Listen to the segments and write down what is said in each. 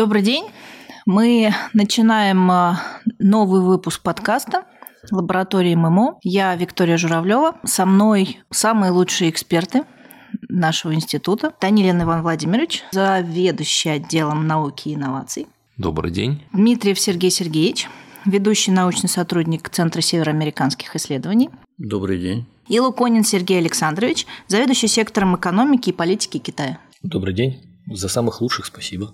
Добрый день. Мы начинаем э, новый выпуск подкаста лаборатории ММО. Я Виктория Журавлева. Со мной самые лучшие эксперты нашего института. Данилин Иван Владимирович, заведующий отделом науки и инноваций. Добрый день. Дмитриев Сергей Сергеевич, ведущий научный сотрудник Центра североамериканских исследований. Добрый день. И Луконин Сергей Александрович, заведующий сектором экономики и политики Китая. Добрый день. За самых лучших спасибо.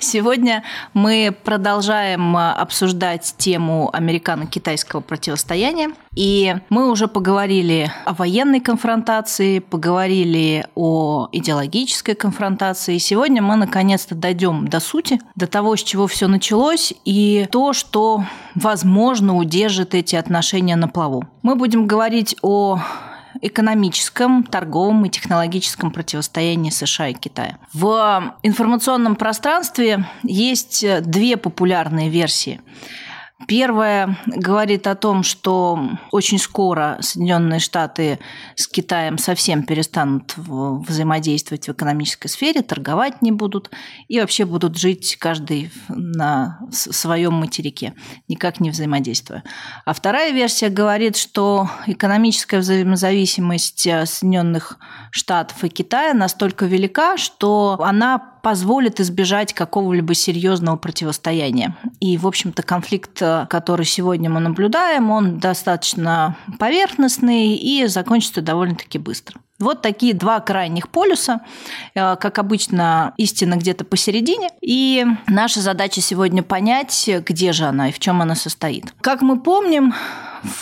Сегодня мы продолжаем а, обсуждать тему американо-китайского противостояния. И мы уже поговорили о военной конфронтации, поговорили о идеологической конфронтации. Сегодня мы наконец-то дойдем до сути, до того, с чего все началось, и то, что, возможно, удержит эти отношения на плаву. Мы будем говорить о экономическом, торговом и технологическом противостоянии США и Китая. В информационном пространстве есть две популярные версии. Первая говорит о том, что очень скоро Соединенные Штаты с Китаем совсем перестанут взаимодействовать в экономической сфере, торговать не будут и вообще будут жить каждый на своем материке, никак не взаимодействуя. А вторая версия говорит, что экономическая взаимозависимость Соединенных Штатов и Китая настолько велика, что она позволит избежать какого-либо серьезного противостояния. И, в общем-то, конфликт, который сегодня мы наблюдаем, он достаточно поверхностный и закончится довольно-таки быстро. Вот такие два крайних полюса. Э, как обычно, истина где-то посередине. И наша задача сегодня понять, где же она и в чем она состоит. Как мы помним,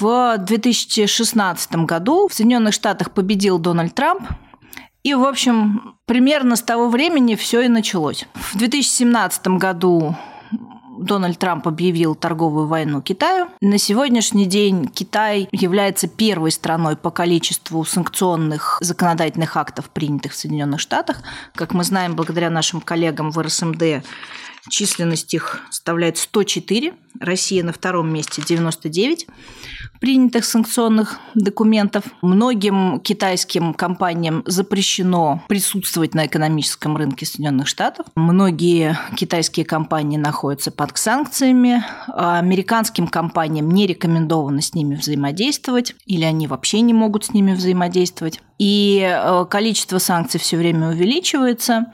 в 2016 году в Соединенных Штатах победил Дональд Трамп, и, в общем, примерно с того времени все и началось. В 2017 году Дональд Трамп объявил торговую войну Китаю. На сегодняшний день Китай является первой страной по количеству санкционных законодательных актов, принятых в Соединенных Штатах. Как мы знаем, благодаря нашим коллегам в РСМД, численность их составляет 104, Россия на втором месте 99 принятых санкционных документов. Многим китайским компаниям запрещено присутствовать на экономическом рынке Соединенных Штатов. Многие китайские компании находятся под санкциями. А американским компаниям не рекомендовано с ними взаимодействовать, или они вообще не могут с ними взаимодействовать. И э, количество санкций все время увеличивается.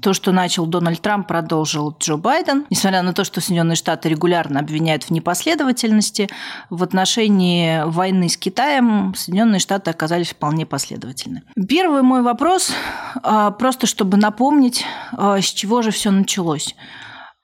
То, что начал Дональд Трамп, продолжил Джо Байден. Несмотря на то, что Соединенные Штаты регулярно обвиняют в непоследовательности, в отношении войны с Китаем Соединенные Штаты оказались вполне последовательны. Первый мой вопрос, а, просто чтобы напомнить, а, с чего же все началось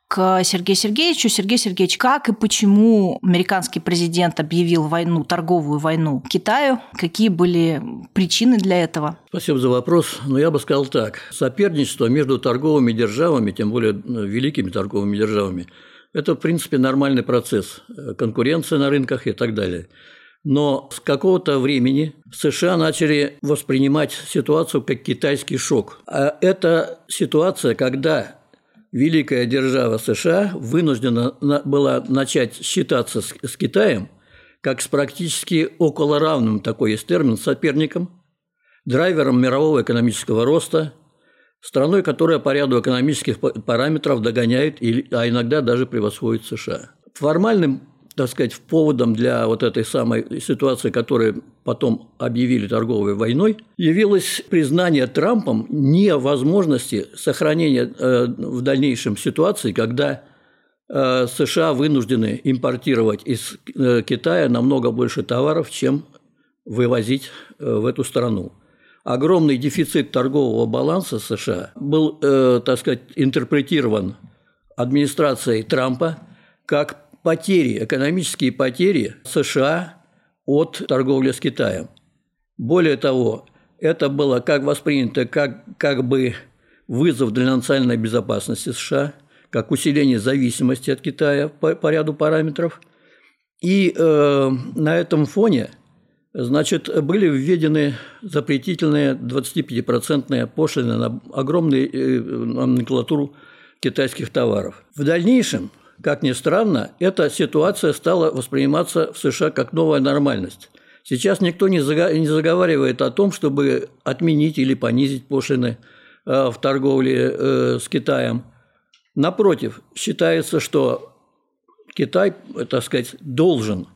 к Сергею Сергеевичу. Сергей Сергеевич, как и почему американский президент объявил войну, торговую войну Китаю? Какие были причины для этого? Спасибо за вопрос. Но я бы сказал так. Соперничество между торговыми державами, тем более ну, великими торговыми державами, это, в принципе, нормальный процесс. Конкуренция на рынках и так далее. Но с какого-то времени США начали воспринимать ситуацию как китайский шок. А это ситуация, когда великая держава США вынуждена была начать считаться с, Китаем как с практически около равным, такой есть термин, соперником, драйвером мирового экономического роста, страной, которая по ряду экономических параметров догоняет, а иногда даже превосходит США. Формальным так сказать, поводом для вот этой самой ситуации, которую потом объявили торговой войной, явилось признание Трампом невозможности сохранения э, в дальнейшем ситуации, когда э, США вынуждены импортировать из э, Китая намного больше товаров, чем вывозить в эту страну. Огромный дефицит торгового баланса США был, так сказать, интерпретирован администрацией Трампа как потери, экономические потери США от торговли с Китаем. Более того, это было как воспринято как, как бы вызов для национальной безопасности США, как усиление зависимости от Китая по, по ряду параметров. И э, на этом фоне значит, были введены запретительные 25-процентные пошлины на огромную э, номенклатуру китайских товаров. В дальнейшем как ни странно, эта ситуация стала восприниматься в США как новая нормальность. Сейчас никто не заговаривает о том, чтобы отменить или понизить пошлины э, в торговле э, с Китаем. Напротив, считается, что Китай, так сказать, должен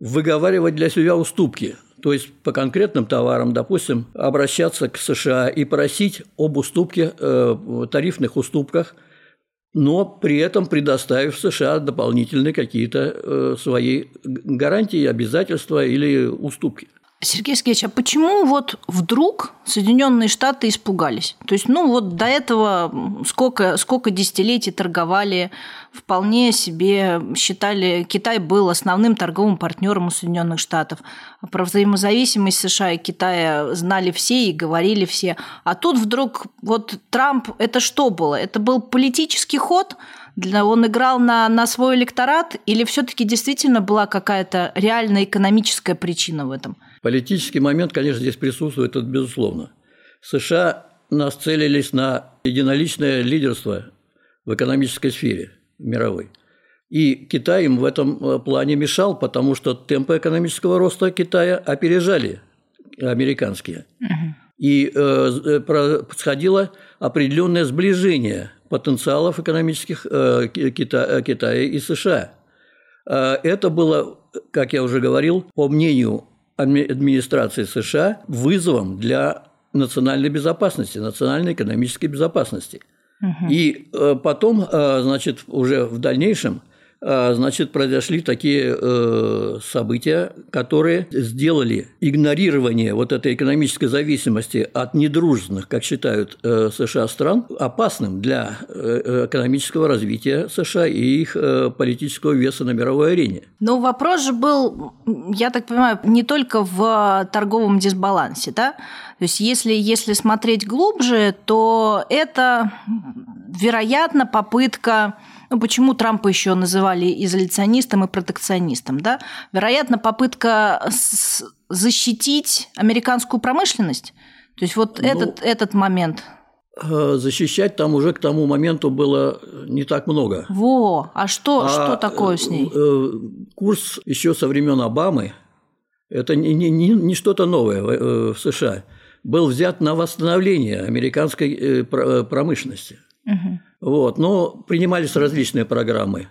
выговаривать для себя уступки, то есть по конкретным товарам, допустим, обращаться к США и просить об уступке, э, тарифных уступках, но при этом предоставив США дополнительные какие-то э, свои гарантии, обязательства или уступки. Сергей Сергеевич, а почему вот вдруг Соединенные Штаты испугались? То есть, ну вот до этого сколько, сколько десятилетий торговали, вполне себе считали, Китай был основным торговым партнером у Соединенных Штатов. Про взаимозависимость США и Китая знали все и говорили все. А тут вдруг вот Трамп, это что было? Это был политический ход? Он играл на, на свой электорат или все-таки действительно была какая-то реальная экономическая причина в этом? Политический момент, конечно, здесь присутствует, это безусловно. США нацелились на единоличное лидерство в экономической сфере мировой. И Китай им в этом э, плане мешал, потому что темпы экономического роста Китая опережали американские. И э, э происходило определенное сближение потенциалов экономических э, Кита, Китая и США. Э, это было, как я уже говорил, по мнению администрации США вызовом для национальной безопасности, национальной экономической безопасности. Угу. И э, потом, э, значит, уже в дальнейшем значит, произошли такие э, события, которые сделали игнорирование вот этой экономической зависимости от недружественных, как считают э, США стран, опасным для э, экономического развития США и их политического веса на мировой арене. Но вопрос же был, я так понимаю, не только в торговом дисбалансе, да? То есть если, если смотреть глубже, то это, вероятно, попытка ну, почему Трампа еще называли изоляционистом и протекционистом, да? Вероятно, попытка защитить американскую промышленность. То есть вот ну, этот, этот момент. Э, защищать там уже к тому моменту было не так много. Во, а что, а, что такое с ней? Э, курс еще со времен Обамы, это не, не, не, не что-то новое в, э, в США, был взят на восстановление американской промышленности. Угу. Вот, но принимались различные программы.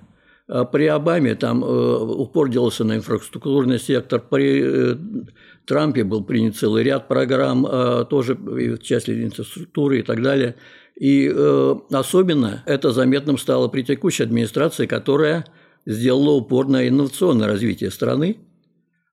А при Обаме там э, упор делался на инфраструктурный сектор, при э, Трампе был принят целый ряд программ, э, тоже в части инфраструктуры и так далее. И особенно это заметным стало при текущей администрации, которая сделала упор на инновационное развитие страны,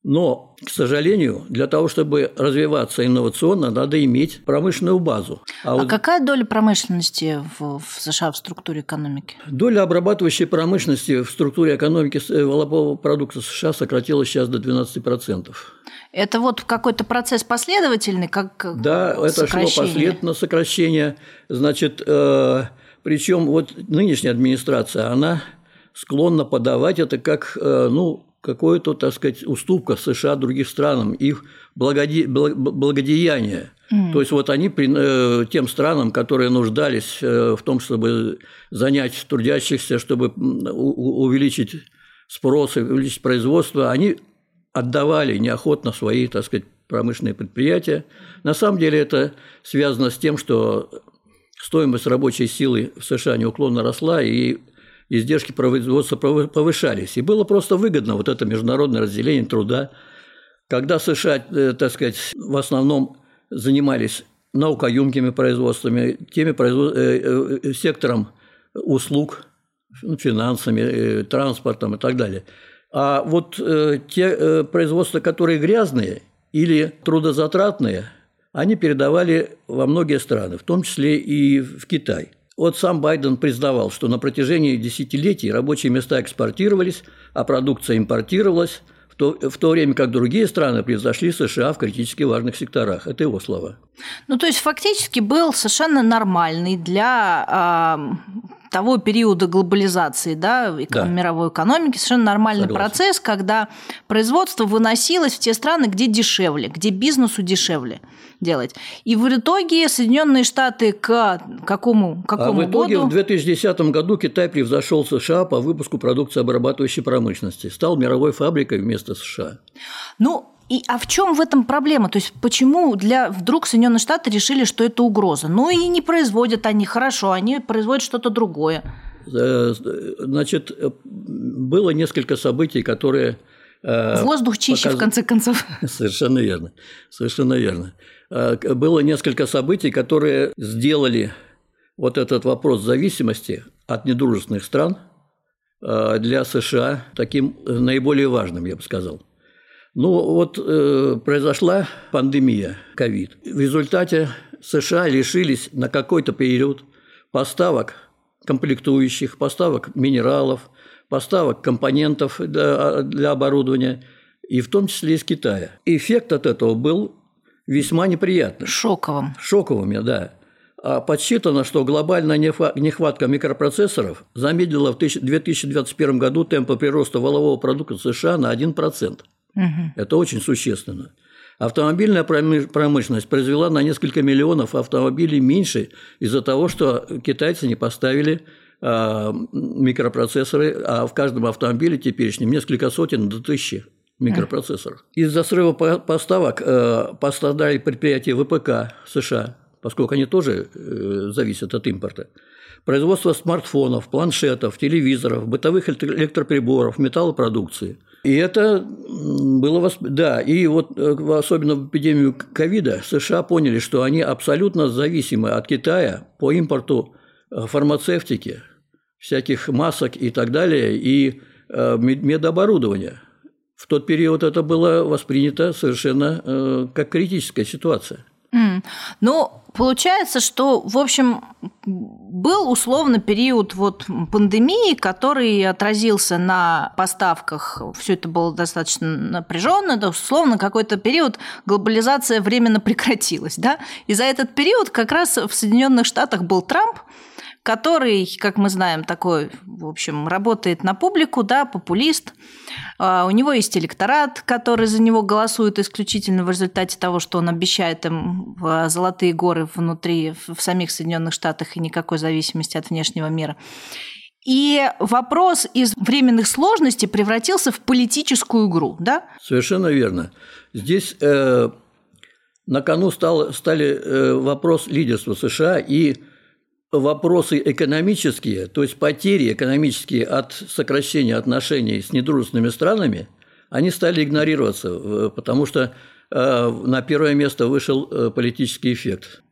но, к сожалению, для того, чтобы развиваться инновационно, надо иметь промышленную базу. А, а вот какая доля промышленности в, в США в структуре экономики? Доля обрабатывающей промышленности в структуре экономики э, волового продукта США сократилась сейчас до 12%. Это вот какой-то процесс последовательный, как Да, это шло последовательно сокращение. Значит, э, причем вот нынешняя администрация, она склонна подавать это как, э, ну, какое-то, так сказать, уступка США другим странам, их благоде... благодеяние. Mm. То есть вот они э, тем странам, которые нуждались э, в том, чтобы занять трудящихся, чтобы увеличить спрос, увеличить производство, они отдавали неохотно свои, так сказать, промышленные предприятия. На самом деле это связано с тем, что стоимость рабочей силы в США неуклонно росла, и издержки производства повышались. И было просто выгодно вот это международное разделение труда. Когда США, э, так сказать, в основном занимались наукоемкими производствами, теми производ... Э, э, сектором услуг, ну, финансами, транспортом и так далее. А вот те производства, которые грязные или трудозатратные, они передавали во многие страны, в том числе и в Китай. Вот сам Байден признавал, что на протяжении десятилетий рабочие места экспортировались, а продукция импортировалась, в то, в то время как другие страны превзошли США в критически важных секторах. Это его слова. Ну, то есть фактически был совершенно нормальный для э, того периода глобализации да, да. мировой экономики, совершенно нормальный Согласен. процесс, когда производство выносилось в те страны, где дешевле, где бизнесу дешевле делать. И в итоге Соединенные Штаты к какому, какому а в итоге году? в 2010 году Китай превзошел США по выпуску продукции обрабатывающей промышленности, стал мировой фабрикой вместо США. Ну, и, а в чем в этом проблема? То есть почему для вдруг Соединенные Штаты решили, что это угроза? Ну и не производят они хорошо, они производят что-то другое. Э, значит, э, было несколько событий, которые э, Воздух чище, показ... в конце концов. Совершенно верно. Совершенно верно. Было несколько событий, которые сделали вот этот вопрос зависимости от недружественных стран для США таким наиболее важным, я бы сказал. Ну вот э, произошла пандемия ковид. В результате США лишились на какой-то период поставок комплектующих, поставок минералов, поставок компонентов для, для оборудования, и в том числе из Китая. Эффект от этого был весьма неприятным. Шоковым. Шоковым, да. А подсчитано, что глобальная нехватка микропроцессоров замедлила в 2021 году темпы прироста валового продукта США на 1%. Угу. Это очень существенно. Автомобильная промышленность произвела на несколько миллионов автомобилей меньше из-за того, что китайцы не поставили а, микропроцессоры, а в каждом автомобиле теперешнем несколько сотен до тысячи микропроцессоров. Из-за срыва поставок э, пострадали предприятия ВПК США, поскольку они тоже э, зависят от импорта. Производство смартфонов, планшетов, телевизоров, бытовых электроприборов, металлопродукции. И это было... Да, и вот э, особенно в эпидемию ковида США поняли, что они абсолютно зависимы от Китая по импорту э, фармацевтики, всяких масок и так далее, и э, медоборудования. В тот период это было воспринято совершенно как критическая ситуация. Mm. Ну, получается, что, в общем, был условно период вот пандемии, который отразился на поставках. Все это было достаточно напряженно, да, условно какой-то период глобализация временно прекратилась, да. И за этот период как раз в Соединенных Штатах был Трамп, который, как мы знаем, такой, в общем, работает на публику, да, популист. А, у него есть электорат, который за него голосует исключительно в результате того, что он обещает им золотые горы внутри, в самих Соединенных Штатах и никакой зависимости от внешнего мира. И вопрос из временных сложностей превратился в политическую игру, да? Совершенно верно. Здесь э, на кону стал, стали э, вопрос лидерства США и вопросы экономические, то есть потери экономические от сокращения отношений с недружественными странами, они стали игнорироваться, потому что э, на первое место вышел э, политический эффект.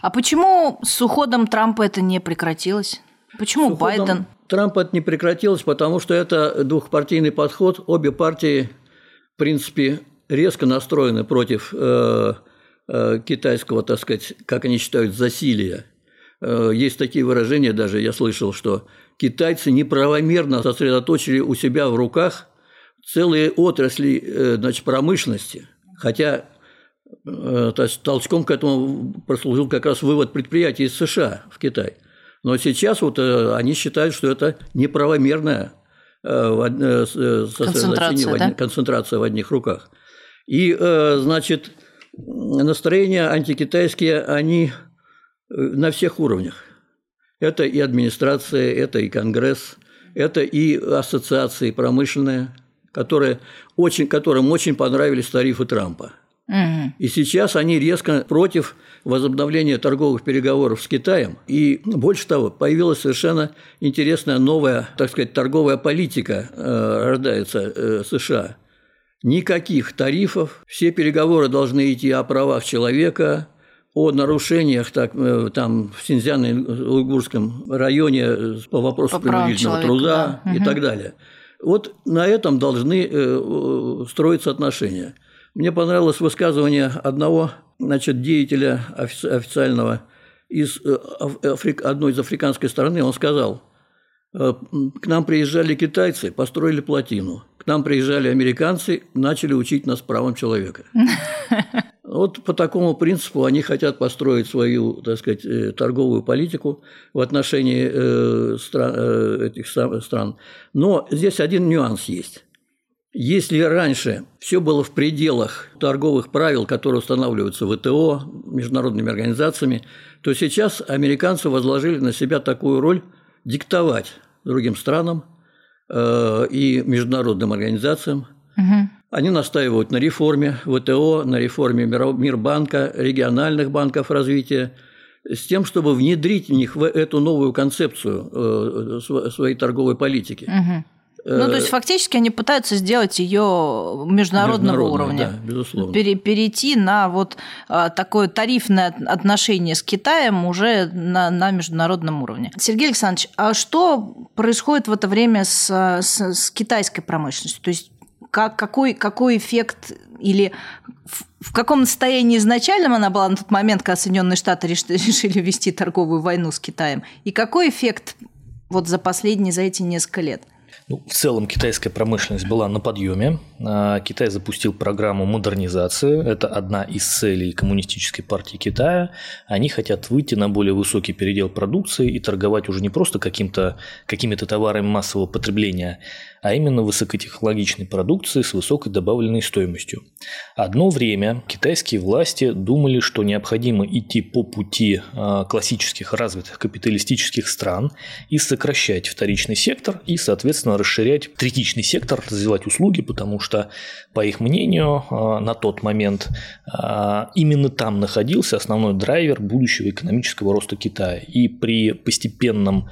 А почему с уходом Трампа это не прекратилось? Почему с Байден? Трампа это не прекратилось, потому что это двухпартийный подход. Обе партии, в принципе, резко настроены против э, э, китайского, так сказать, как они считают, засилия Э, есть такие выражения даже, я слышал, что китайцы неправомерно сосредоточили у себя в руках целые отрасли э, значит, промышленности, хотя э, то есть, толчком к этому послужил как раз вывод предприятий из США в Китай. Но сейчас вот они считают, что это неправомерная концентрация, да? концентрация в одних руках. И, значит, настроения антикитайские, они на всех уровнях. Это и администрация, это и Конгресс, это и ассоциации промышленные, которые очень, которым очень понравились тарифы Трампа. Угу. И сейчас они резко против возобновления торговых переговоров с Китаем. И больше того, появилась совершенно интересная новая, так сказать, торговая политика э, рождается э, США. Никаких тарифов, все переговоры должны идти о правах человека, о нарушениях так, э, там, в Синьцзяно-Уйгурском районе э, по вопросу принудительного труда да. и угу. так далее. Вот на этом должны э, строиться отношения. Мне понравилось высказывание одного значит, деятеля официального из Африк, одной из африканской страны. Он сказал, к нам приезжали китайцы, построили плотину. К нам приезжали американцы, начали учить нас правам человека. Вот по такому принципу они хотят построить свою, так сказать, э, торговую политику в отношении э, стран, э, этих стран. Но здесь один нюанс есть. Если раньше все было в пределах торговых правил, которые устанавливаются ВТО, международными организациями, то сейчас американцы возложили на себя такую роль диктовать другим странам и международным организациям Угу. Они настаивают на реформе ВТО, на реформе Мирбанка, региональных банков развития, с тем, чтобы внедрить в них в эту новую концепцию э, своей торговой политики. Угу. Ну, то есть фактически они пытаются сделать ее международного уровня. Да, безусловно. Пере, перейти на вот а, такое тарифное отношение с Китаем уже на, на международном уровне. Сергей Александрович, а что происходит в это время с, с, с китайской промышленностью? То есть как, какой, какой эффект или в, в каком состоянии изначальном она была на тот момент, когда Соединенные Штаты решили вести торговую войну с Китаем, и какой эффект вот за последние, за эти несколько лет? Ну, в целом китайская промышленность была на подъеме. А, Китай запустил программу модернизации. Это одна из целей Коммунистической партии Китая. Они хотят выйти на более высокий передел продукции и торговать уже не просто каким-то, какими-то товарами массового потребления, а именно высокотехнологичной продукции с высокой добавленной стоимостью. Одно время китайские власти думали, что необходимо идти по пути а, классических развитых капиталистических стран и сокращать вторичный сектор и, соответственно, расширять третичный сектор, развивать услуги, потому что, по их мнению, а, на тот момент а, именно там находился основной драйвер будущего экономического роста Китая. И при постепенном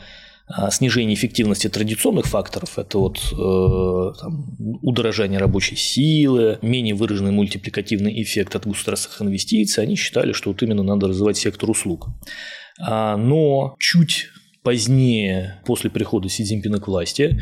снижение эффективности традиционных факторов, это вот э, там, удорожание рабочей силы, менее выраженный мультипликативный эффект от государственных инвестиций, они считали, что вот именно надо развивать сектор услуг. А, но чуть позднее, после прихода Си Цзиньпина к власти,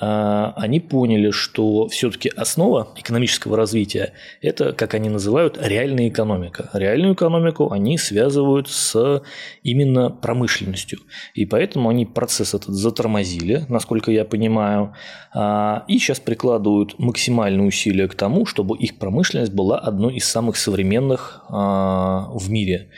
а, они поняли, что все-таки основа экономического развития – это, как они называют, реальная экономика. Реальную экономику они связывают с именно промышленностью. И поэтому они процесс этот затормозили, насколько я понимаю, а, и сейчас прикладывают максимальные усилия к тому, чтобы их промышленность была одной из самых современных а, в мире.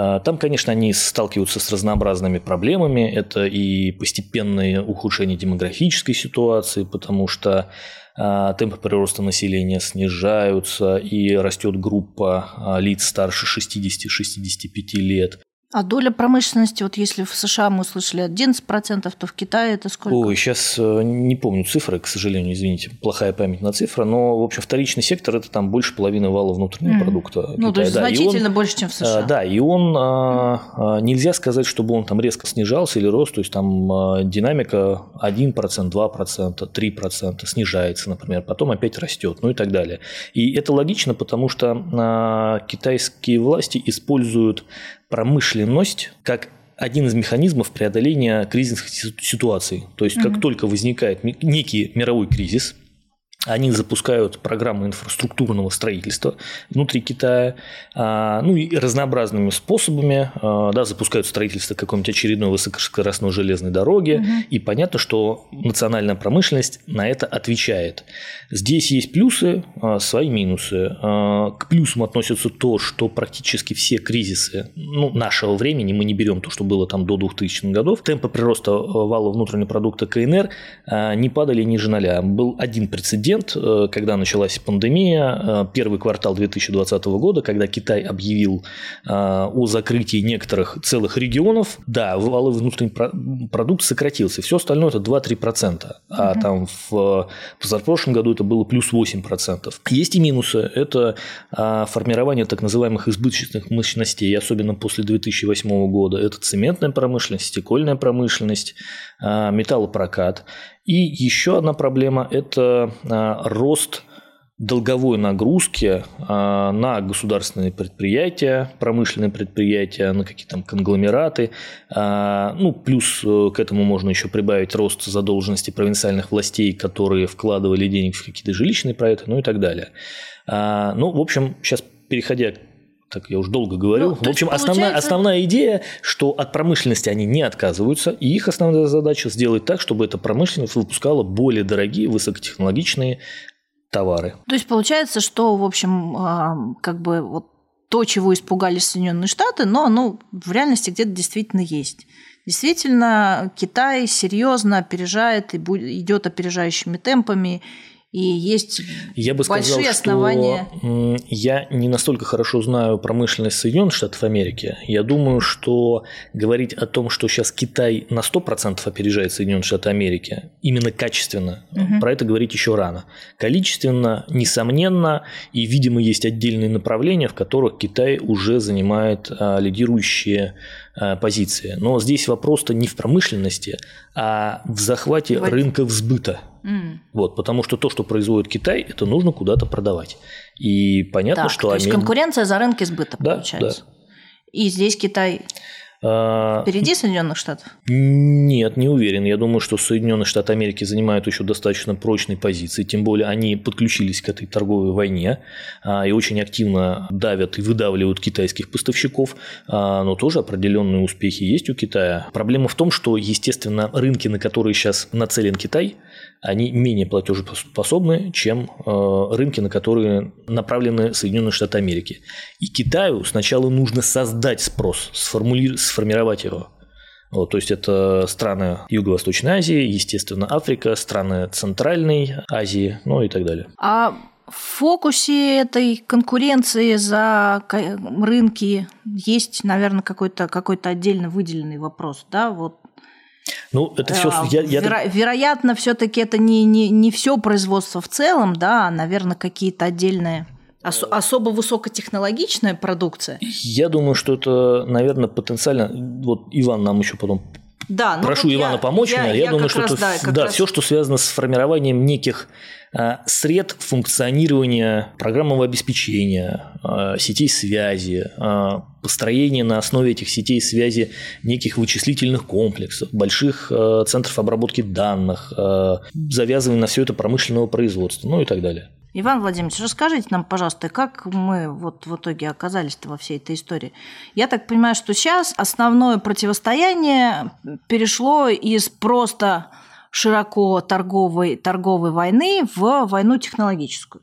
А, там, конечно, они сталкиваются с разнообразными проблемами. Это и постепенное ухудшение демографической ситуации, потому что а, темпы прироста населения снижаются, и растет группа а, лиц старше 60-65 лет. А доля промышленности, вот если в США мы услышали 11%, то в Китае это сколько? Ой, сейчас э, не помню цифры, к сожалению, извините, плохая память на цифры, но, в общем, вторичный сектор – это там больше половины вала внутреннего mm. продукта Китая. Ну, то есть да, значительно он, больше, чем в США. Да, и он, mm. нельзя сказать, чтобы он там резко снижался или рос, то есть там а, динамика 1%, 2%, 3% снижается, например, потом опять растет, ну и так далее. И это логично, потому что китайские власти используют промышленность как один из механизмов преодоления кризисных ситуаций. То есть, как mm-hmm. только возникает некий мировой кризис, они запускают программы инфраструктурного строительства внутри Китая, а, ну и разнообразными способами, а, да, запускают строительство какой-нибудь очередной высокоскоростной железной дороги, угу. и понятно, что национальная промышленность на это отвечает. Здесь есть плюсы, а, свои минусы. К плюсам относятся то, что практически все кризисы ну, нашего времени, мы не берем то, что было там до 2000 годов, темпы прироста вала внутреннего продукта КНР не падали ниже ноля. Был один прецедент прецедент, э, когда началась пандемия, э, первый квартал 2020 года, когда Китай объявил э, о закрытии некоторых целых регионов, да, валовый внутренний продукт сократился, все остальное это 2-3%, а угу. там в позапрошлом году это было плюс 8%. Есть и минусы, это формирование так называемых избыточных мощностей, особенно после 2008 года, это цементная промышленность, стекольная промышленность, металлопрокат. И еще одна проблема – это а, рост долговой нагрузки а, на государственные предприятия, промышленные предприятия, на какие-то там конгломераты. А, ну, плюс э, к этому можно еще прибавить рост задолженности провинциальных властей, которые вкладывали денег в какие-то жилищные проекты, ну и так далее. Ну, в общем, сейчас переходя так я уж долго говорю. Ну, в общем, получается... основная, основная идея, что от промышленности они не отказываются, и их основная задача сделать так, чтобы эта промышленность выпускала более дорогие, высокотехнологичные товары. То есть получается, что, в общем, а, как бы вот то, чего испугались Соединенные Штаты, но оно в реальности где-то действительно есть. Действительно, Китай серьезно опережает и идет опережающими темпами И есть я бы большие сказал, основания. Что я не настолько хорошо знаю промышленность Соединенных Штатов Америки. Я думаю, что говорить о том, что сейчас Китай на 100% опережает Соединенные Штаты Америки, именно качественно, угу. про это говорить еще рано. Количественно, несомненно, и, видимо, есть отдельные направления, в которых Китай уже занимает а, лидирующие а, позиции. Но здесь вопрос-то не в промышленности, а в захвате вот. рынков сбыта. Mm. Вот, потому что то, что производит Китай, это нужно куда-то продавать. И понятно, так, что... То есть конкуренция за рынки сбыта да, получается. Да. И здесь Китай а, Впереди Соединенных Штатов? Нет, не уверен. Я думаю, что Соединенные Штаты Америки занимают еще достаточно прочные позиции, тем более они подключились к этой торговой войне а, и очень активно давят и выдавливают китайских поставщиков, а, но тоже определенные успехи есть у Китая. Проблема в том, что, естественно, рынки, на которые сейчас нацелен Китай, они менее платежеспособны, чем рынки, на которые направлены Соединенные Штаты Америки. И Китаю сначала нужно создать спрос, сформировать его. Вот, то есть это страны Юго-Восточной Азии, естественно, Африка, страны Центральной Азии, ну и так далее. А в фокусе этой конкуренции за рынки есть, наверное, какой-то какой отдельно выделенный вопрос, да, вот ну, это все. А, я, я... Веро- вероятно, все-таки это не, не, не все производство в целом, да, а, наверное, какие-то отдельные Ос- особо высокотехнологичная продукция? Я думаю, что это, наверное, потенциально. Вот Иван нам еще потом да, ну Прошу вот Ивана я, помочь я, мне. Я, я думаю, что раз, это да, да, раз... все, что связано с формированием неких а, сред функционирования программного обеспечения, а, сетей связи, а, построения на основе этих сетей связи неких вычислительных комплексов, больших центров обработки данных, завязывания на все это промышленного производства, ну и так далее. Иван Владимирович, расскажите нам, пожалуйста, как мы вот в итоге оказались-то во всей этой истории? Я так понимаю, что сейчас основное противостояние перешло из просто широко торговой, торговой войны в войну технологическую.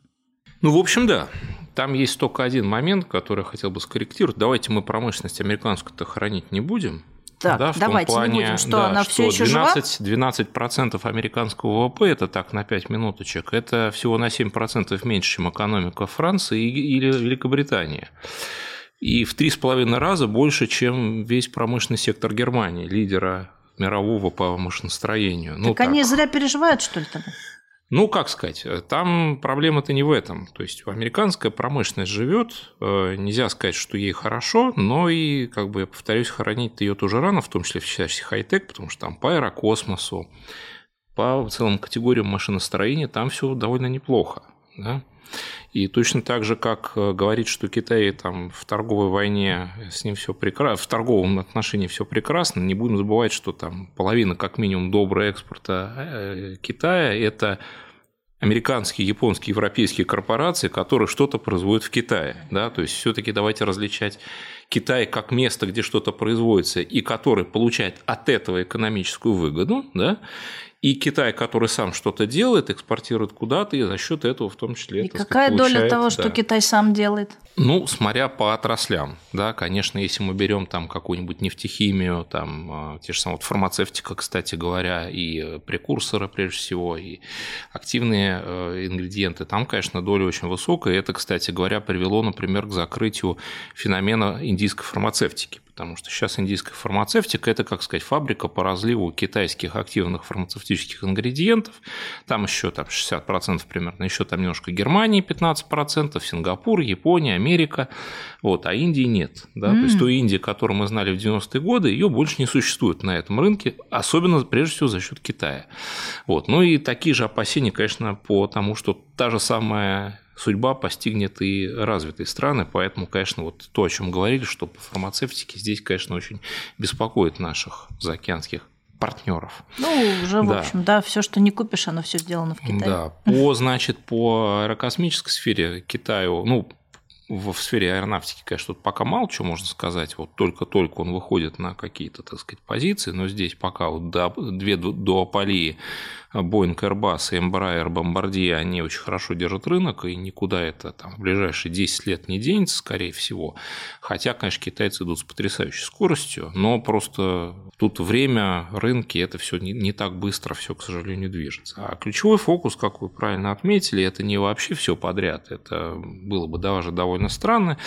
Ну, в общем, да. Там есть только один момент, который я хотел бы скорректировать. Давайте мы промышленность американскую-то хранить не будем, так, да, в давайте том плане, не будем, что да, она все еще 12, жива? 12% американского ВВП, это так на 5 минуточек, это всего на 7% меньше, чем экономика Франции или Великобритании. И в 3,5 раза больше, чем весь промышленный сектор Германии, лидера мирового по машиностроению. Так, ну, так они зря переживают, что ли, тогда? Ну, как сказать, там проблема-то не в этом. То есть американская промышленность живет, э, нельзя сказать, что ей хорошо, но и, как бы, я повторюсь, хоронить ее тоже рано, в том числе в части хай-тек, потому что там по аэрокосмосу, по целым категориям машиностроения там все довольно неплохо. Да? И точно так же, как э, говорит, что Китай там в торговой войне с ним все прекрасно, в торговом отношении все прекрасно, не будем забывать, что там половина как минимум доброго экспорта э, Китая – это американские, японские, европейские корпорации, которые что-то производят в Китае. Да? То есть все-таки давайте различать Китай как место, где что-то производится, и который получает от этого экономическую выгоду, да? и Китай, который сам что-то делает, экспортирует куда-то, и за счет этого в том числе. И какая сказать, доля того, да. что Китай сам делает? Ну, смотря по отраслям, да, конечно, если мы берем там какую-нибудь нефтехимию, там а, те же самые вот фармацевтика, кстати говоря, и прекурсоры прежде всего, и активные э, ингредиенты, там, конечно, доля очень высокая. И это, кстати говоря, привело, например, к закрытию феномена индийской фармацевтики потому что сейчас индийская фармацевтика – это, как сказать, фабрика по разливу китайских активных фармацевтических ингредиентов. Там еще там, 60% примерно, еще там немножко Германии 15%, Сингапур, Япония, Америка, вот, а Индии нет. Да? Mm. То есть, той Индии, которую мы знали в 90-е годы, ее больше не существует на этом рынке, особенно, прежде всего, за счет Китая. Вот. Ну и такие же опасения, конечно, по тому, что та же самая судьба постигнет и развитые страны, поэтому, конечно, вот то, о чем говорили, что по фармацевтике здесь, конечно, очень беспокоит наших заокеанских партнеров. Ну, уже, в общем, да, все, что не купишь, оно все сделано в Китае. Да, по, значит, по аэрокосмической сфере Китаю, ну, в сфере аэронавтики, конечно, тут пока мало чего можно сказать. Вот только-только он выходит на какие-то, так сказать, позиции, но здесь пока вот до, две дуополии Boeing, Airbus, Embraer, Bombardier, они очень хорошо держат рынок, и никуда это там в ближайшие 10 лет не денется, скорее всего. Хотя, конечно, китайцы идут с потрясающей скоростью, но просто тут время, рынки, это все не, не так быстро все, к сожалению, движется. А ключевой фокус, как вы правильно отметили, это не вообще все подряд. Это было бы даже довольно странно.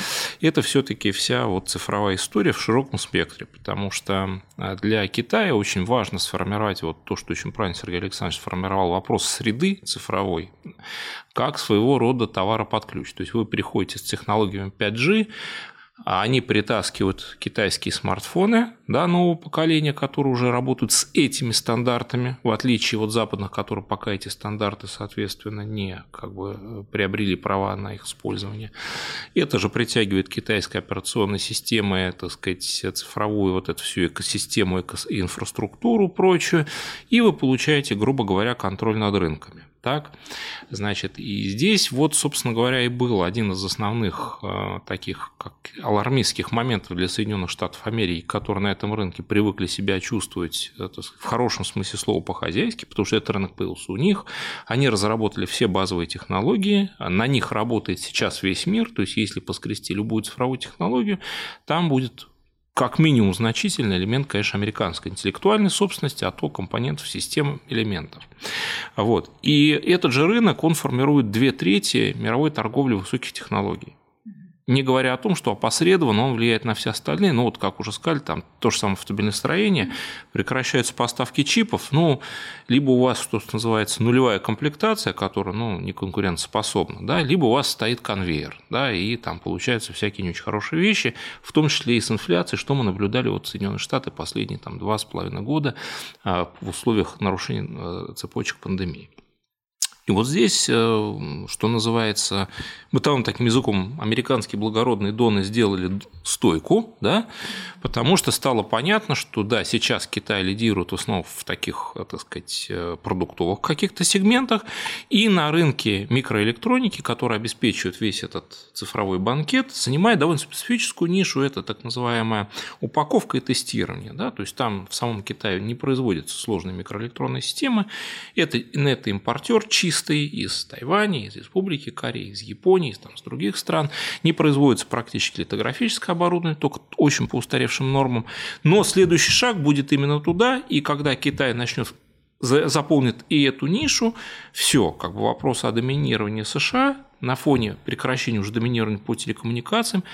Это все-таки вся вот цифровая история в широком спектре, потому что а, для Китая очень важно сформировать вот то, что очень правильно Сергей Александрович сформировал вопрос среды цифровой, как своего рода товара под ключ. То есть вы приходите с технологиями 5G, а они притаскивают китайские смартфоны да, нового поколения, которые уже работают с этими стандартами, в отличие от западных, которые пока эти стандарты, соответственно, не как бы, приобрели права на их использование. Это же притягивает китайская операционная система, так сказать, цифровую вот эту всю экосистему, инфраструктуру, прочую, и вы получаете, грубо говоря, контроль над рынками. Так, значит, и здесь вот, собственно говоря, и был один из основных э, таких как алармистских моментов для Соединенных Штатов Америки, которые на этом рынке привыкли себя чувствовать это, в хорошем смысле слова по-хозяйски, потому что этот рынок появился у них. Они разработали все базовые технологии, на них работает сейчас весь мир, то есть если поскрести любую цифровую технологию, там будет как минимум значительный элемент, конечно, американской интеллектуальной собственности, а то компонентов системы элементов. Вот. И этот же рынок, он формирует две трети мировой торговли высоких технологий не говоря о том, что опосредованно он влияет на все остальные, ну вот как уже сказали, там то же самое автомобильностроение, прекращаются поставки чипов, ну, либо у вас, что называется, нулевая комплектация, которая, ну, не конкурентоспособна, да, либо у вас стоит конвейер, да, и там получаются всякие не очень хорошие вещи, в том числе и с инфляцией, что мы наблюдали вот в Соединенных Штатах последние там два с половиной года а, в условиях нарушения э, цепочек пандемии. И вот здесь, э, что называется, бытовым таким языком, американские благородные доны сделали стойку, да, потому что стало понятно, что да, сейчас Китай лидирует в основном в таких, так сказать, э, продуктовых каких-то сегментах, и на рынке микроэлектроники, который обеспечивает весь этот цифровой банкет, занимает довольно специфическую нишу, это так называемая упаковка и тестирование, да, то есть там в самом Китае не производятся сложные микроэлектронные системы, это, это импортер чистый из Тайваня, из Республики Кореи, из Японии, там, из других стран. Не производится практически литографическое оборудование, только очень по устаревшим нормам. Но следующий шаг будет именно туда, и когда Китай начнет заполнит и эту нишу, все, как бы вопрос о доминировании США на фоне прекращения уже доминирования по телекоммуникациям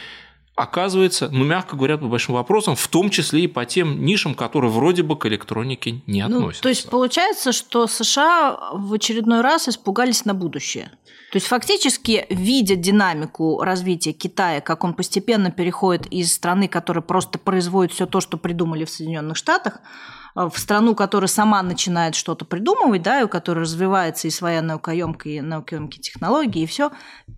оказывается, ну, мягко говоря, по большим вопросам, в том числе и по тем нишам, которые вроде бы к электронике не ну, относятся. То есть получается, что США в очередной раз испугались на будущее. То есть фактически, видя динамику развития Китая, как он постепенно переходит из страны, которая просто производит все то, что придумали в Соединенных Штатах, в страну, которая сама начинает что-то придумывать, да, и у которой развивается и своя наукоемкая, и наукоемкие технологии, и все,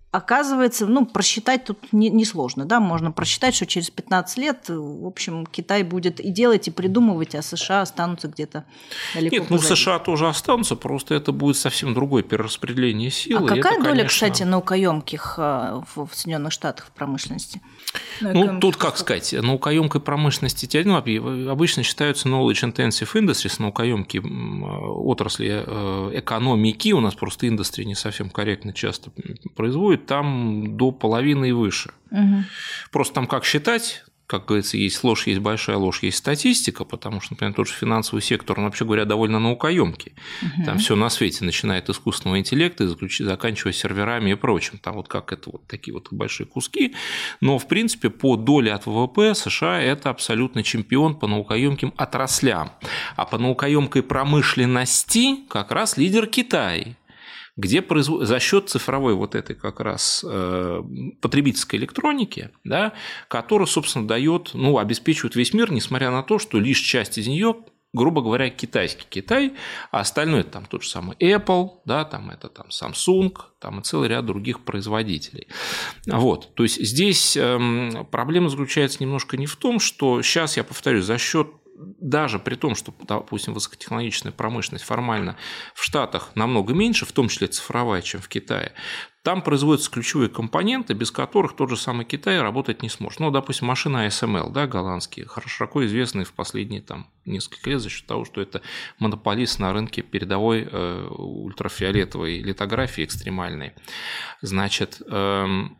оказывается, ну, просчитать тут несложно, не да, можно просчитать, что через 15 лет, в общем, Китай будет и делать, и придумывать, а США останутся где-то далеко Нет, ну, позади. ну, США тоже останутся, просто это будет совсем другое перераспределение сил. А какая это, доля, кстати, наукоемких э, в Соединенных Штатах в промышленности? Ну, тут, как сказать, наукоемкой промышленности ну, обычно считаются knowledge intensive industries, наукоемкие отрасли э, экономики, у нас просто индустрия не совсем корректно часто производит, там до половины и выше. Угу. Просто там как считать, как говорится, есть ложь, есть большая ложь, есть статистика, потому что, например, тот же финансовый сектор, он, вообще говоря, довольно наукоемкий. Угу. Там все на свете, начиная от искусственного интеллекта и заканчивая серверами и прочим. Там вот как это вот такие вот большие куски. Но, в принципе, по доле от ВВП США это абсолютно чемпион по наукоемким отраслям. А по наукоемкой промышленности как раз лидер Китай где производ... за счет цифровой вот этой как раз э, потребительской электроники, да, которая, собственно, дает, ну, обеспечивает весь мир, несмотря на то, что лишь часть из нее грубо говоря, китайский Китай, а остальное там тот же самый Apple, да, там это там Samsung, там и целый ряд других производителей. Вот, то есть здесь эм, проблема заключается немножко не в том, что сейчас, я повторюсь, за счет даже при том, что, допустим, высокотехнологичная промышленность формально в Штатах намного меньше, в том числе цифровая, чем в Китае, там производятся ключевые компоненты, без которых тот же самый Китай работать не сможет. Ну, допустим, машина ASML, да, голландские, широко известные в последние там, несколько лет за счет того, что это монополист на рынке передовой э, ультрафиолетовой литографии экстремальной. Значит, эм,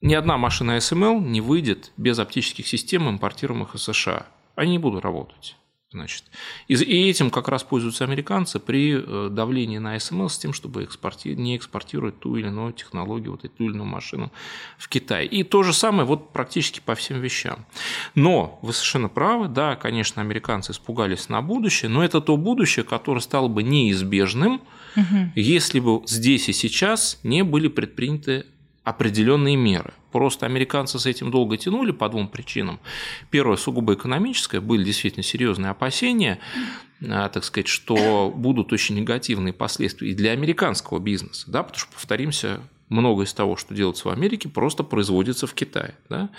ни одна машина ASML не выйдет без оптических систем, импортируемых из США. Они не будут работать. Значит, и, этим как раз пользуются американцы при э, давлении на СМЛ с тем, чтобы экспорти... не экспортировать ту или иную технологию, вот эту ту или иную машину в Китай. И то же самое вот практически по всем вещам. Но вы совершенно правы, да, конечно, американцы испугались на будущее, но это то будущее, которое стало бы неизбежным, угу. если бы здесь и сейчас не были предприняты определенные меры. Просто американцы с этим долго тянули по двум причинам. Первое, сугубо экономическое, были действительно серьезные опасения, а, так сказать, что будут очень негативные последствия и для американского бизнеса, да, потому что, повторимся, многое из того, что делается в Америке, просто производится в Китае. Да?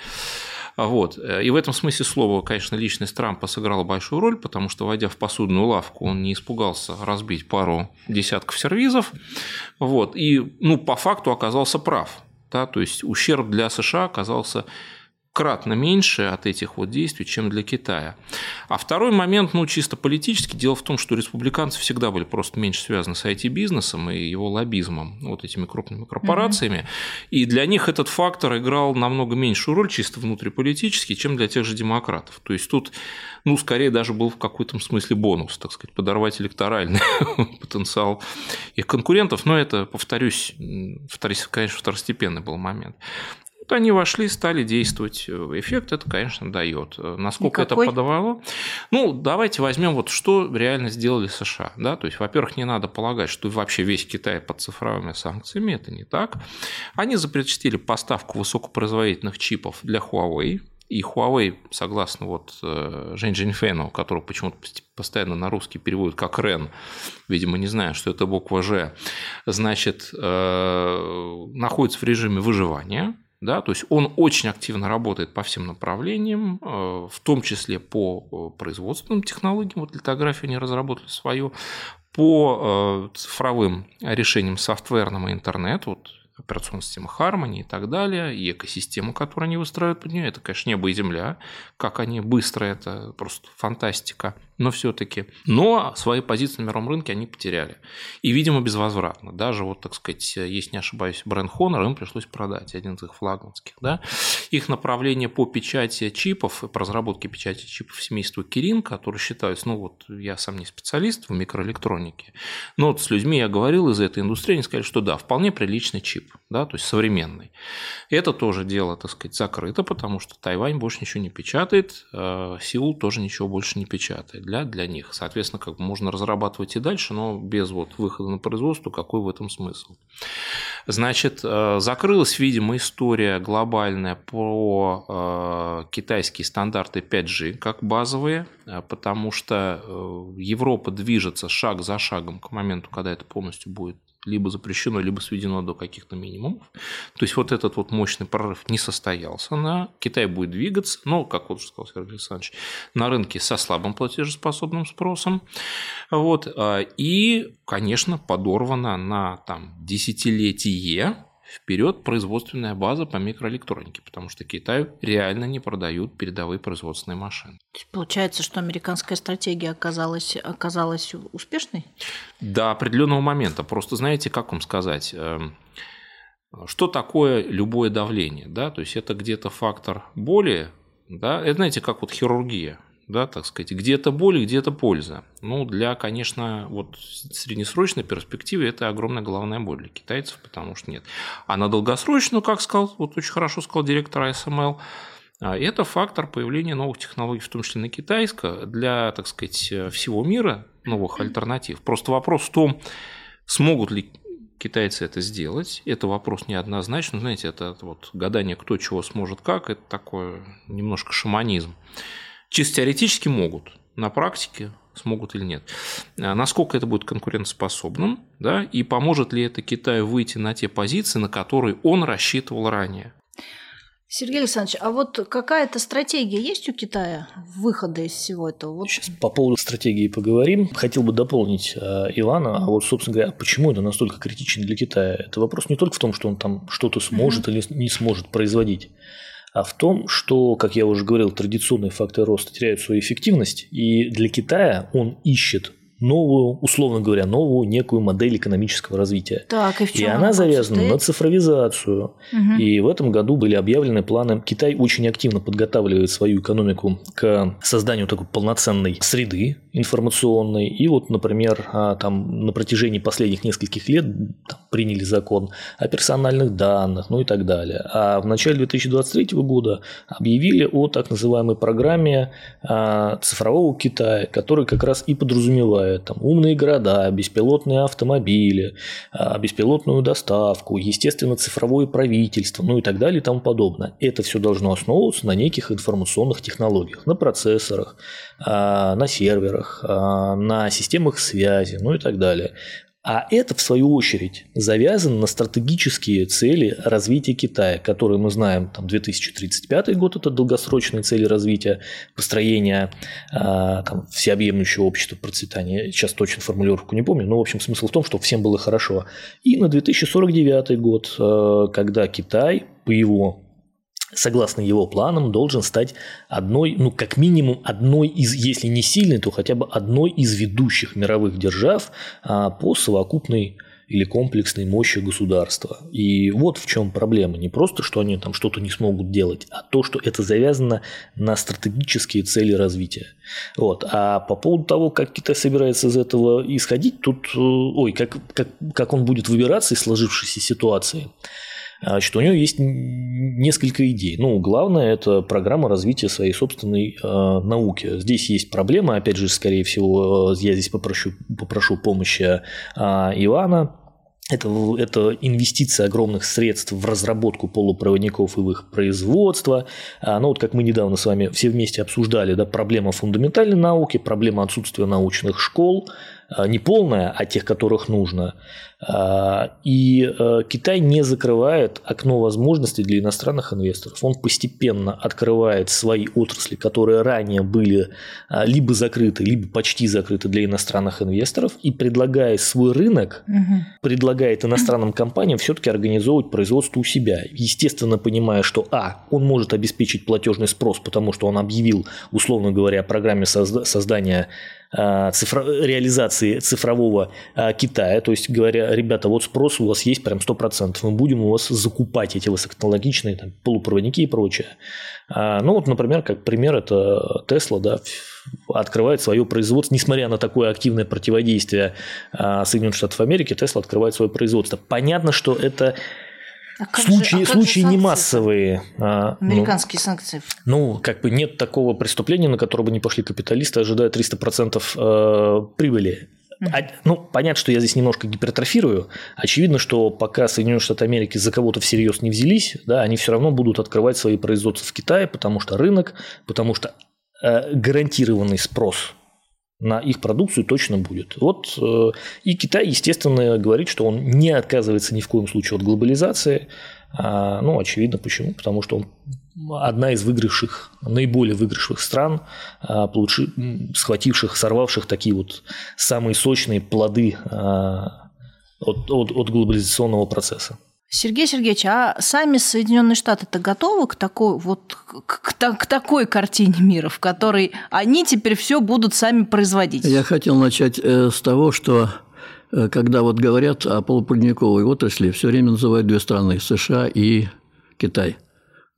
Вот. И в этом смысле слова, конечно, личность Трампа сыграла большую роль, потому что, войдя в посудную лавку, он не испугался разбить пару десятков сервизов. Вот. И ну, по факту оказался прав. Да, то есть ущерб для США оказался кратно меньше от этих вот действий, чем для Китая. А второй момент, ну, чисто политический, дело в том, что республиканцы всегда были просто меньше связаны с IT-бизнесом и его лоббизмом, вот этими крупными корпорациями, mm-hmm. и для них этот фактор играл намного меньшую роль чисто внутриполитически, чем для тех же демократов. То есть тут, ну, скорее даже был в какой-то смысле бонус, так сказать, подорвать электоральный потенциал их конкурентов, но это, повторюсь, конечно, второстепенный был момент. Вот они вошли, стали действовать. Эффект это, конечно, дает. Насколько Никакой? это подавало? Ну, давайте возьмем вот что реально сделали США. Да? То есть, во-первых, не надо полагать, что вообще весь Китай под цифровыми санкциями. Это не так. Они запретили поставку высокопроизводительных чипов для Huawei. И Huawei, согласно вот э, Жень Джиньфену, которого почему-то постоянно на русский переводят как Рен, видимо, не знаю, что это буква Ж, значит, э, находится в режиме выживания, да, то есть он очень активно работает по всем направлениям, э, в том числе по э, производственным технологиям, вот литографию они разработали свою, по э, цифровым решениям софтверным и интернет, вот операционная система Harmony и так далее, и экосистему, которую они выстраивают под нее, это, конечно, небо и земля, как они быстро, это просто фантастика – но все-таки. Но свои позиции на мировом рынке они потеряли. И, видимо, безвозвратно. Даже, вот, так сказать, если не ошибаюсь, бренд Honor им пришлось продать, один из их флагманских. Да? Их направление по печати чипов, по разработке печати чипов семейства Кирин, которые считаются, ну вот я сам не специалист в микроэлектронике, но вот с людьми я говорил из этой индустрии, они сказали, что да, вполне приличный чип, да, то есть современный. Это тоже дело, так сказать, закрыто, потому что Тайвань больше ничего не печатает, а Сеул тоже ничего больше не печатает для, для них. Соответственно, как можно разрабатывать и дальше, но без вот выхода на производство, какой в этом смысл? Значит, э, закрылась, видимо, история глобальная про э, китайские стандарты 5G как базовые, э, потому что Европа движется шаг за шагом к моменту, когда это полностью будет либо запрещено, либо сведено до каких-то минимумов. То есть вот этот вот мощный прорыв не состоялся. На Китай будет двигаться, но, как вот сказал Сергей Александрович, на рынке со слабым платежеспособным спросом. Вот. А, и, конечно, подорвана на там, десятилетие вперед производственная база по микроэлектронике, потому что Китаю реально не продают передовые производственные машины. Получается, что американская стратегия оказалась, оказалась успешной? До определенного момента. Просто знаете, как вам сказать, эм, что такое любое давление? Да? То есть это где-то фактор боли, да? это знаете, как вот хирургия да, так сказать, где-то боль, где-то польза. Ну, для, конечно, вот среднесрочной перспективы это огромная головная боль для китайцев, потому что нет. А на долгосрочную, как сказал, вот очень хорошо сказал директор ASML, а, это фактор появления новых технологий, в том числе на китайском, для, так сказать, всего мира, новых альтернатив. Просто вопрос в том, смогут ли китайцы это сделать. Это вопрос неоднозначный. Знаете, это вот гадание, кто чего сможет как, это такое немножко шаманизм. Чисто теоретически могут, на практике смогут или нет. А насколько это будет конкурентоспособным, да, и поможет ли это Китаю выйти на те позиции, на которые он рассчитывал ранее. Сергей Александрович, а вот какая-то стратегия есть у Китая выхода из всего этого? Вот... Сейчас по поводу стратегии поговорим. Хотел бы дополнить э, Ивана, а вот, собственно говоря, почему это настолько критично для Китая? Это вопрос не только в том, что он там что-то сможет mm-hmm. или не сможет производить, а в том, что, как я уже говорил, традиционные факторы роста теряют свою эффективность, и для Китая он ищет новую, условно говоря, новую некую модель экономического развития. Так, и, в чем и она завязана состоит? на цифровизацию. Угу. И в этом году были объявлены планы. Китай очень активно подготавливает свою экономику к созданию такой полноценной среды информационной. И вот, например, а, там на протяжении последних нескольких лет там, приняли закон о персональных данных, ну и так далее. А в начале 2023 года объявили о так называемой программе а, цифрового Китая, который как раз и подразумевает там, умные города, беспилотные автомобили, а, беспилотную доставку, естественно, цифровое правительство, ну и так далее и тому подобное. Это все должно основываться на неких информационных технологиях, на процессорах, на серверах, серверах, а, на системах связи, ну и так далее. А это, в свою очередь, завязано на стратегические цели развития Китая, которые мы знаем, там 2035 год – это долгосрочные цели развития, построения а, там, всеобъемлющего общества процветания. Сейчас точно формулировку не помню, но, в общем, смысл в том, что всем было хорошо. И на 2049 год, а, когда Китай, по его согласно его планам, должен стать одной, ну, как минимум, одной из, если не сильной, то хотя бы одной из ведущих мировых держав а, по совокупной или комплексной мощи государства. И вот в чем проблема. Не просто, что они там что-то не смогут делать, а то, что это завязано на стратегические цели развития. Вот. А по поводу того, как Китай собирается из этого исходить, тут, э, ой, как, как, как он будет выбираться из сложившейся ситуации – Значит, у него есть несколько идей. Ну, главное – это программа развития своей собственной э, науки. Здесь есть проблема, опять же, скорее всего, я здесь попрошу, попрошу помощи э, Ивана, это, это инвестиция огромных средств в разработку полупроводников и в их производство. А, ну вот как мы недавно с вами все вместе обсуждали, да, проблема фундаментальной науки, проблема отсутствия научных школ, а, не полная, а тех, которых нужно. А, и а, Китай не закрывает окно возможностей для иностранных инвесторов. Он постепенно открывает свои отрасли, которые ранее были либо закрыты, либо почти закрыты для иностранных инвесторов, и предлагая свой рынок, угу. предлагает иностранным компаниям все-таки организовывать производство у себя. Естественно, понимая, что а, он может обеспечить платежный спрос, потому что он объявил, условно говоря, о программе создания Э, цифро... реализации цифрового э, Китая, то есть говоря, ребята, вот спрос у вас есть прям 100%, мы будем у вас закупать эти высокотехнологичные там, полупроводники и прочее. А, ну вот, например, как пример, это Tesla, да, открывает свое производство, несмотря на такое активное противодействие э, Соединенных Штатов Америки, Tesla открывает свое производство. Понятно, что это а случаи, же, а случаи не массовые. А, ну, Американские ну, санкции. Ну, как бы нет такого преступления, на которое бы не пошли капиталисты, ожидая 300% э, прибыли. Ну, понятно, что я здесь немножко гипертрофирую. Очевидно, что пока Соединенные Штаты Америки за кого-то всерьез не взялись, да, они все равно будут открывать свои производства в Китае, потому что рынок, потому что э, гарантированный спрос на их продукцию точно будет. Вот э, и Китай, естественно, говорит, что он не отказывается ни в коем случае от глобализации. А, ну, очевидно, почему? Потому что он одна из выигравших, наиболее выигравших стран, а, получи, схвативших, сорвавших такие вот самые сочные плоды а, от, от, от глобализационного процесса. Сергей Сергеевич, а сами Соединенные Штаты-то готовы к такой, вот, к, к, к такой картине мира, в которой они теперь все будут сами производить? Я хотел начать э, с того, что э, когда вот говорят о полупроводниковой отрасли, все время называют две страны – США и Китай.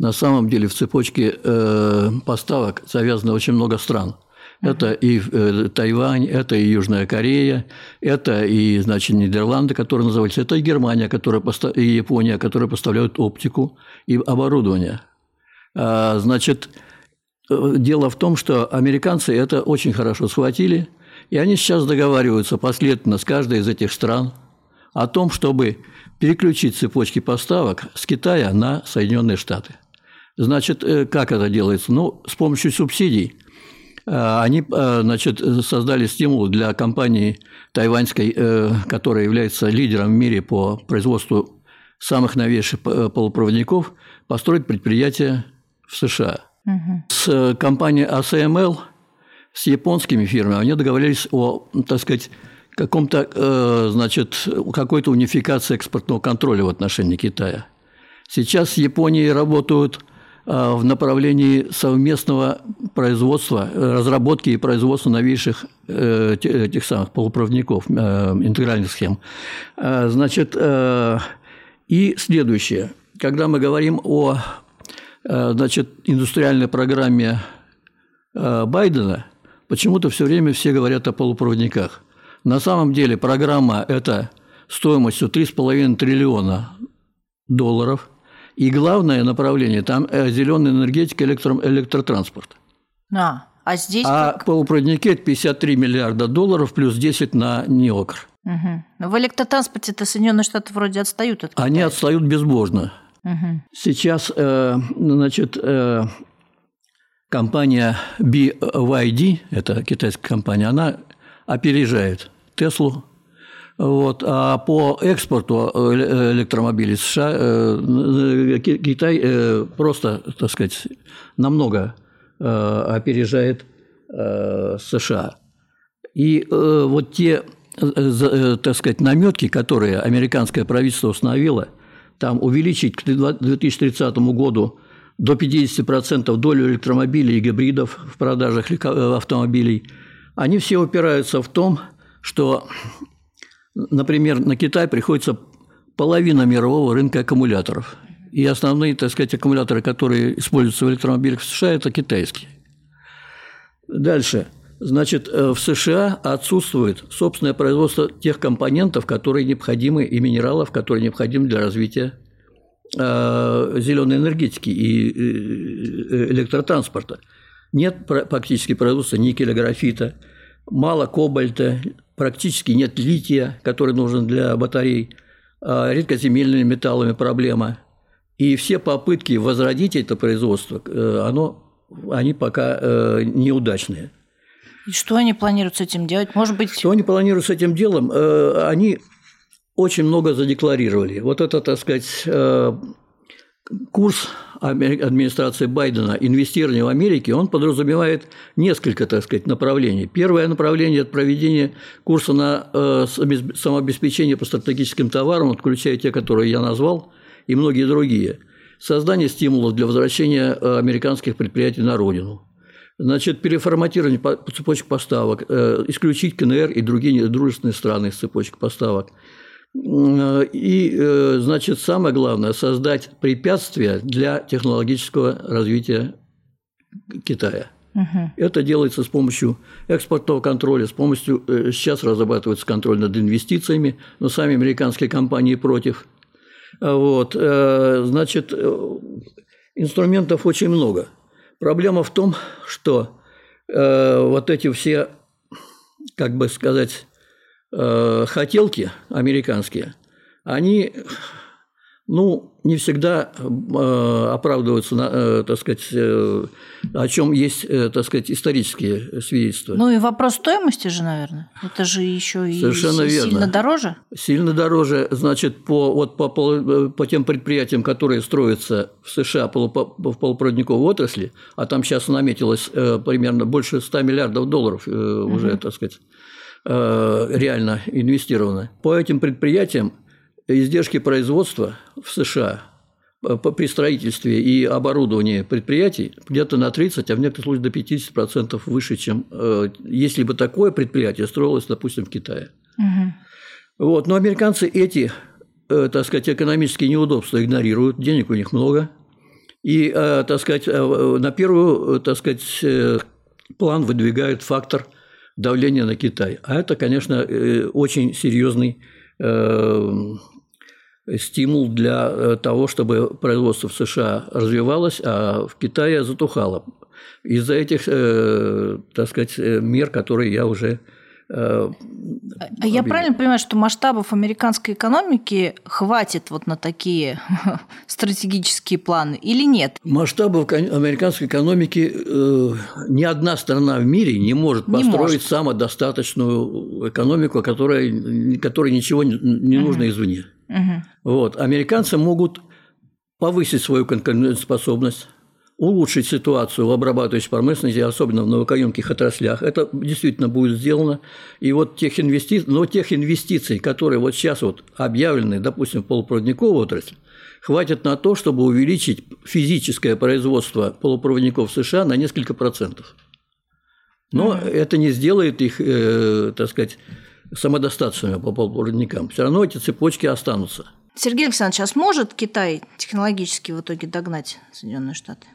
На самом деле в цепочке э, поставок завязано очень много стран – это и э, Тайвань, это и Южная Корея, это и, значит, Нидерланды, которые называются, это и Германия, которая постав... и Япония, которые поставляют оптику и оборудование. А, значит, э, дело в том, что американцы это очень хорошо схватили, и они сейчас договариваются последовательно с каждой из этих стран о том, чтобы переключить цепочки поставок с Китая на Соединенные Штаты. Значит, э, как это делается? Ну, с помощью субсидий – Э, они э, значит, создали стимул для компании тайваньской, которая является лидером в мире по производству самых новейших полупроводников построить предприятие в США. Угу. С компанией ASML, с японскими фирмами, они договорились о, так сказать, каком-то, значит, какой-то унификации экспортного контроля в отношении Китая. Сейчас с Японией работают в направлении совместного производства, разработки и производства новейших э, этих самых полупроводников, интегральных схем. Значит, и следующее. Когда мы говорим о значит, индустриальной программе Байдена, почему-то все время все говорят о полупроводниках – на самом деле программа это стоимостью 3,5 триллиона долларов. И главное направление там э, зеленая энергетика, электро, электротранспорт. А, а здесь А как? полупроводники – это 53 миллиарда долларов плюс 10 на НИОКР. Угу. В электротранспорте-то Соединенные Штаты вроде отстают от Китая. Они отстают безбожно. Угу. Сейчас, э, значит, э, компания BYD, это китайская компания, она опережает Теслу. Вот. А по экспорту э, электромобилей США э, Китай просто, так сказать, намного э, опережает США. И вот те, так сказать, наметки, которые американское правительство установило, там увеличить к 2030 году до 50% долю электромобилей и гибридов в продажах автомобилей – они все упираются в том, что, например, на Китай приходится половина мирового рынка аккумуляторов. И основные, так сказать, аккумуляторы, которые используются в электромобилях в США, это китайские. Дальше. Значит, э, в США отсутствует собственное производство тех компонентов, которые необходимы, и минералов, которые необходимы для развития э, зеленой энергетики и э, электротранспорта. Нет практически производства никеля, графита, мало кобальта, практически нет лития, который нужен для батарей, а редкоземельными металлами проблема. И все попытки возродить это производство, э, оно, они пока э, неудачные. И что они планируют с этим делать? Может быть... Что они планируют с этим делом? Э, они очень много задекларировали. Вот это, так сказать, курс администрации Байдена инвестирования в Америке, он подразумевает несколько, так сказать, направлений. Первое направление – это проведение курса на э, самообеспечение по стратегическим товарам, включая те, которые я назвал, и многие другие. Создание стимулов для возвращения э, американских предприятий на родину. Значит, переформатирование цепочек поставок, э, исключить КНР и другие дружественные страны из цепочек поставок – и, э, значит, самое главное – создать препятствия для технологического развития Китая. Угу. Это делается с помощью экспортного контроля, с помощью э, сейчас разрабатывается контроль над инвестициями, но сами американские компании против. Вот, э, значит, инструментов очень много. Проблема в том, что вот эти все, как бы сказать, э, хотелки американские, они ну, не всегда э, оправдываются, на, э, так сказать, э, о чем есть, э, так сказать, исторические свидетельства. Ну и вопрос стоимости же, наверное. Это же еще и Совершенно сильно верно. дороже. Сильно дороже, значит, по, вот по, по, по тем предприятиям, которые строятся в США в полупроводниковой отрасли, а там сейчас наметилось э, примерно больше 100 миллиардов долларов э, уже, угу. так сказать, реально инвестировано. По этим предприятиям издержки производства в США э, при строительстве и оборудовании предприятий где-то на 30, а в некоторых случаях до 50% выше, чем э, если бы такое предприятие строилось, допустим, в Китае. Угу. Вот. Но американцы эти, так сказать, экономические неудобства игнорируют, денег у них много. И, так сказать, на первую, так сказать, план выдвигают фактор – давление на Китай. А это, конечно, э, очень серьезный э, стимул для э, того, чтобы производство в США развивалось, а в Китае затухало. Из-за этих, так сказать, мер, которые я уже а я правильно понимаю, что масштабов американской экономики хватит вот на такие стратегические планы или нет? Масштабов американской экономики э, ни одна страна в мире не может построить не может. самодостаточную экономику, которая, которой ничего не, не нужно угу. извне. Угу. Вот. Американцы могут повысить свою конкурентоспособность, улучшить ситуацию в обрабатывающей промышленности, особенно в новокаемких отраслях. Это действительно будет сделано. И вот тех инвестиций, но тех инвестиций, которые вот сейчас вот объявлены, допустим, в полупроводниковую отрасль, хватит на то, чтобы увеличить физическое производство полупроводников США на несколько процентов. Но mm-hmm. это не сделает их, э, так сказать, самодостаточными по полупроводникам. Все равно эти цепочки останутся. Сергей Александрович, а сможет Китай технологически в итоге догнать Соединенные Штаты?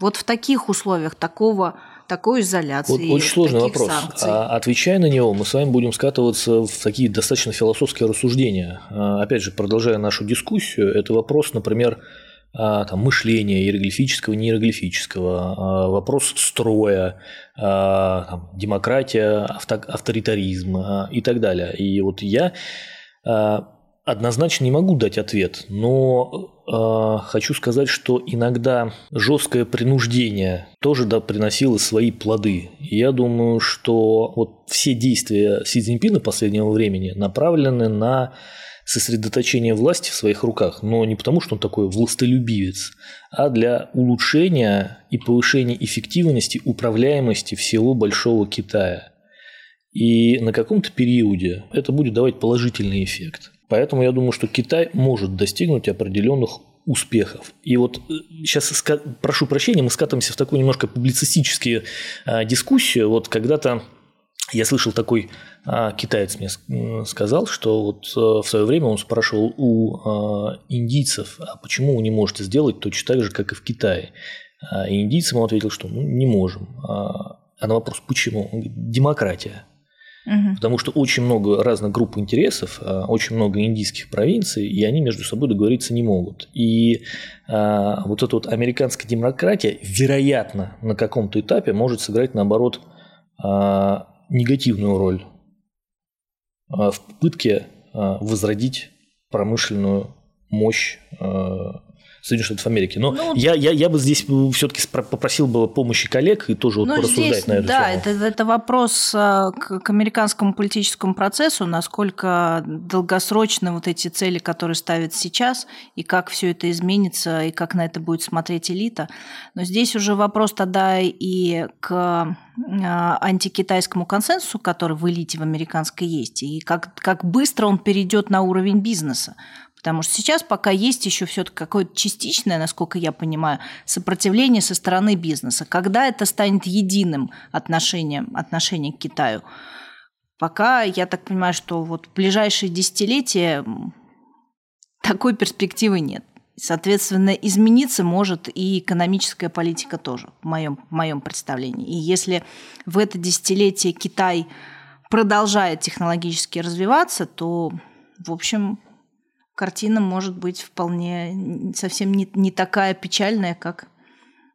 Вот в таких условиях такого такой изоляции. Вот очень сложный вопрос. Санкций. А, отвечая на него, мы с вами будем скатываться в такие достаточно философские рассуждения. А, опять же, продолжая нашу дискуссию, это вопрос, например, а, там, мышления иероглифического, неиероглифического, вопрос строя, там, демократия, авто, авторитаризм и так далее. И вот я однозначно не могу дать ответ, но э, хочу сказать, что иногда жесткое принуждение тоже да, приносило свои плоды. Я думаю, что вот все действия Си Цзиньпина последнего времени направлены на сосредоточение власти в своих руках, но не потому, что он такой властолюбивец, а для улучшения и повышения эффективности управляемости всего Большого Китая. И на каком-то периоде это будет давать положительный эффект. Поэтому я думаю, что Китай может достигнуть определенных успехов. И вот сейчас э, прошу прощения, мы скатываемся в такую немножко публицистическую а, дискуссию. Вот когда-то я слышал такой а, китаец мне сказал, что вот а, в свое время он спрашивал у а, индийцев, а почему вы не можете сделать точно так же, как и в Китае. А, и индийцам он ответил, что ну, не можем. А, а на вопрос почему? Он говорит, демократия. Угу. Потому что очень много разных групп интересов, а, очень много индийских провинций, и они между собой договориться не могут. И а, вот эта вот американская демократия, вероятно, на каком-то этапе может сыграть, наоборот, а, негативную роль в попытке возродить промышленную мощь Соединенных Штатов Америки. Но ну, я, я, я бы здесь все-таки попросил бы помощи коллег и тоже вот ну, порассуждать здесь, на эту да, тему. Да, это, это вопрос а, к, к американскому политическому процессу, насколько долгосрочны вот эти цели, которые ставят сейчас, и как все это изменится, и как на это будет смотреть элита. Но здесь уже вопрос тогда и к а, антикитайскому консенсусу, который в элите в американской есть, и как, как быстро он перейдет на уровень бизнеса. Потому что сейчас пока есть еще все-таки какое-то частичное, насколько я понимаю, сопротивление со стороны бизнеса. Когда это станет единым отношением, отношением к Китаю? Пока, я так понимаю, что вот в ближайшие десятилетия такой перспективы нет. Соответственно, измениться может и экономическая политика тоже, в моем, в моем представлении. И если в это десятилетие Китай продолжает технологически развиваться, то, в общем, картина может быть вполне совсем не, не такая печальная, как,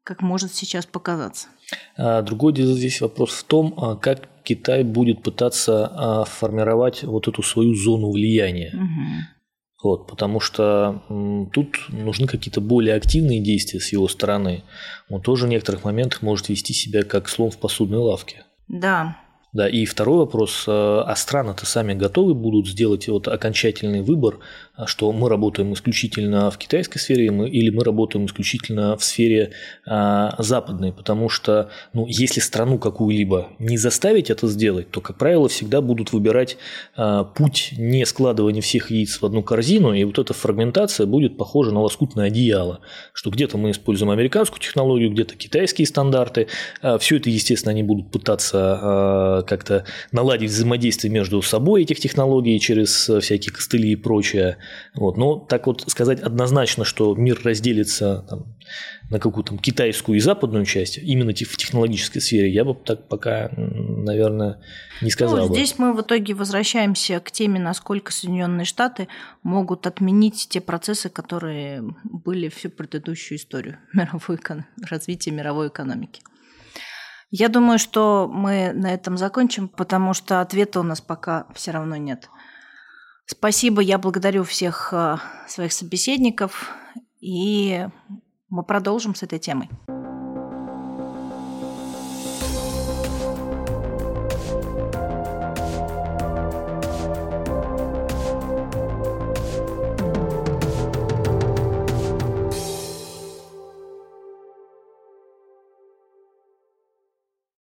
как может сейчас показаться. А, другой здесь вопрос в том, а, как Китай будет пытаться а, формировать вот эту свою зону влияния. Угу. Вот, потому что тут нужны какие-то более активные действия с его стороны. Он тоже в некоторых моментах может вести себя как слон в посудной лавке. Да, да, и второй вопрос, а страны-то сами готовы будут сделать вот окончательный выбор а что мы работаем исключительно в китайской сфере или мы работаем исключительно в сфере а, западной, потому что ну, если страну какую-либо не заставить это сделать, то, как правило, всегда будут выбирать а, путь не складывания всех яиц в одну корзину, и вот эта фрагментация будет похожа на лоскутное одеяло, что где-то мы используем американскую технологию, где-то китайские стандарты, все это, естественно, они будут пытаться как-то наладить взаимодействие между собой этих технологий через всякие костыли и прочее, вот. Но так вот сказать однозначно, что мир разделится там, на какую-то китайскую и западную часть, именно в технологической сфере, я бы так пока, наверное, не сказал. Ну, здесь бы. мы в итоге возвращаемся к теме, насколько Соединенные Штаты могут отменить те процессы, которые были всю предыдущую историю мировой, развития мировой экономики. Я думаю, что мы на этом закончим, потому что ответа у нас пока все равно нет. Спасибо, я благодарю всех э, своих собеседников, и мы продолжим с этой темой.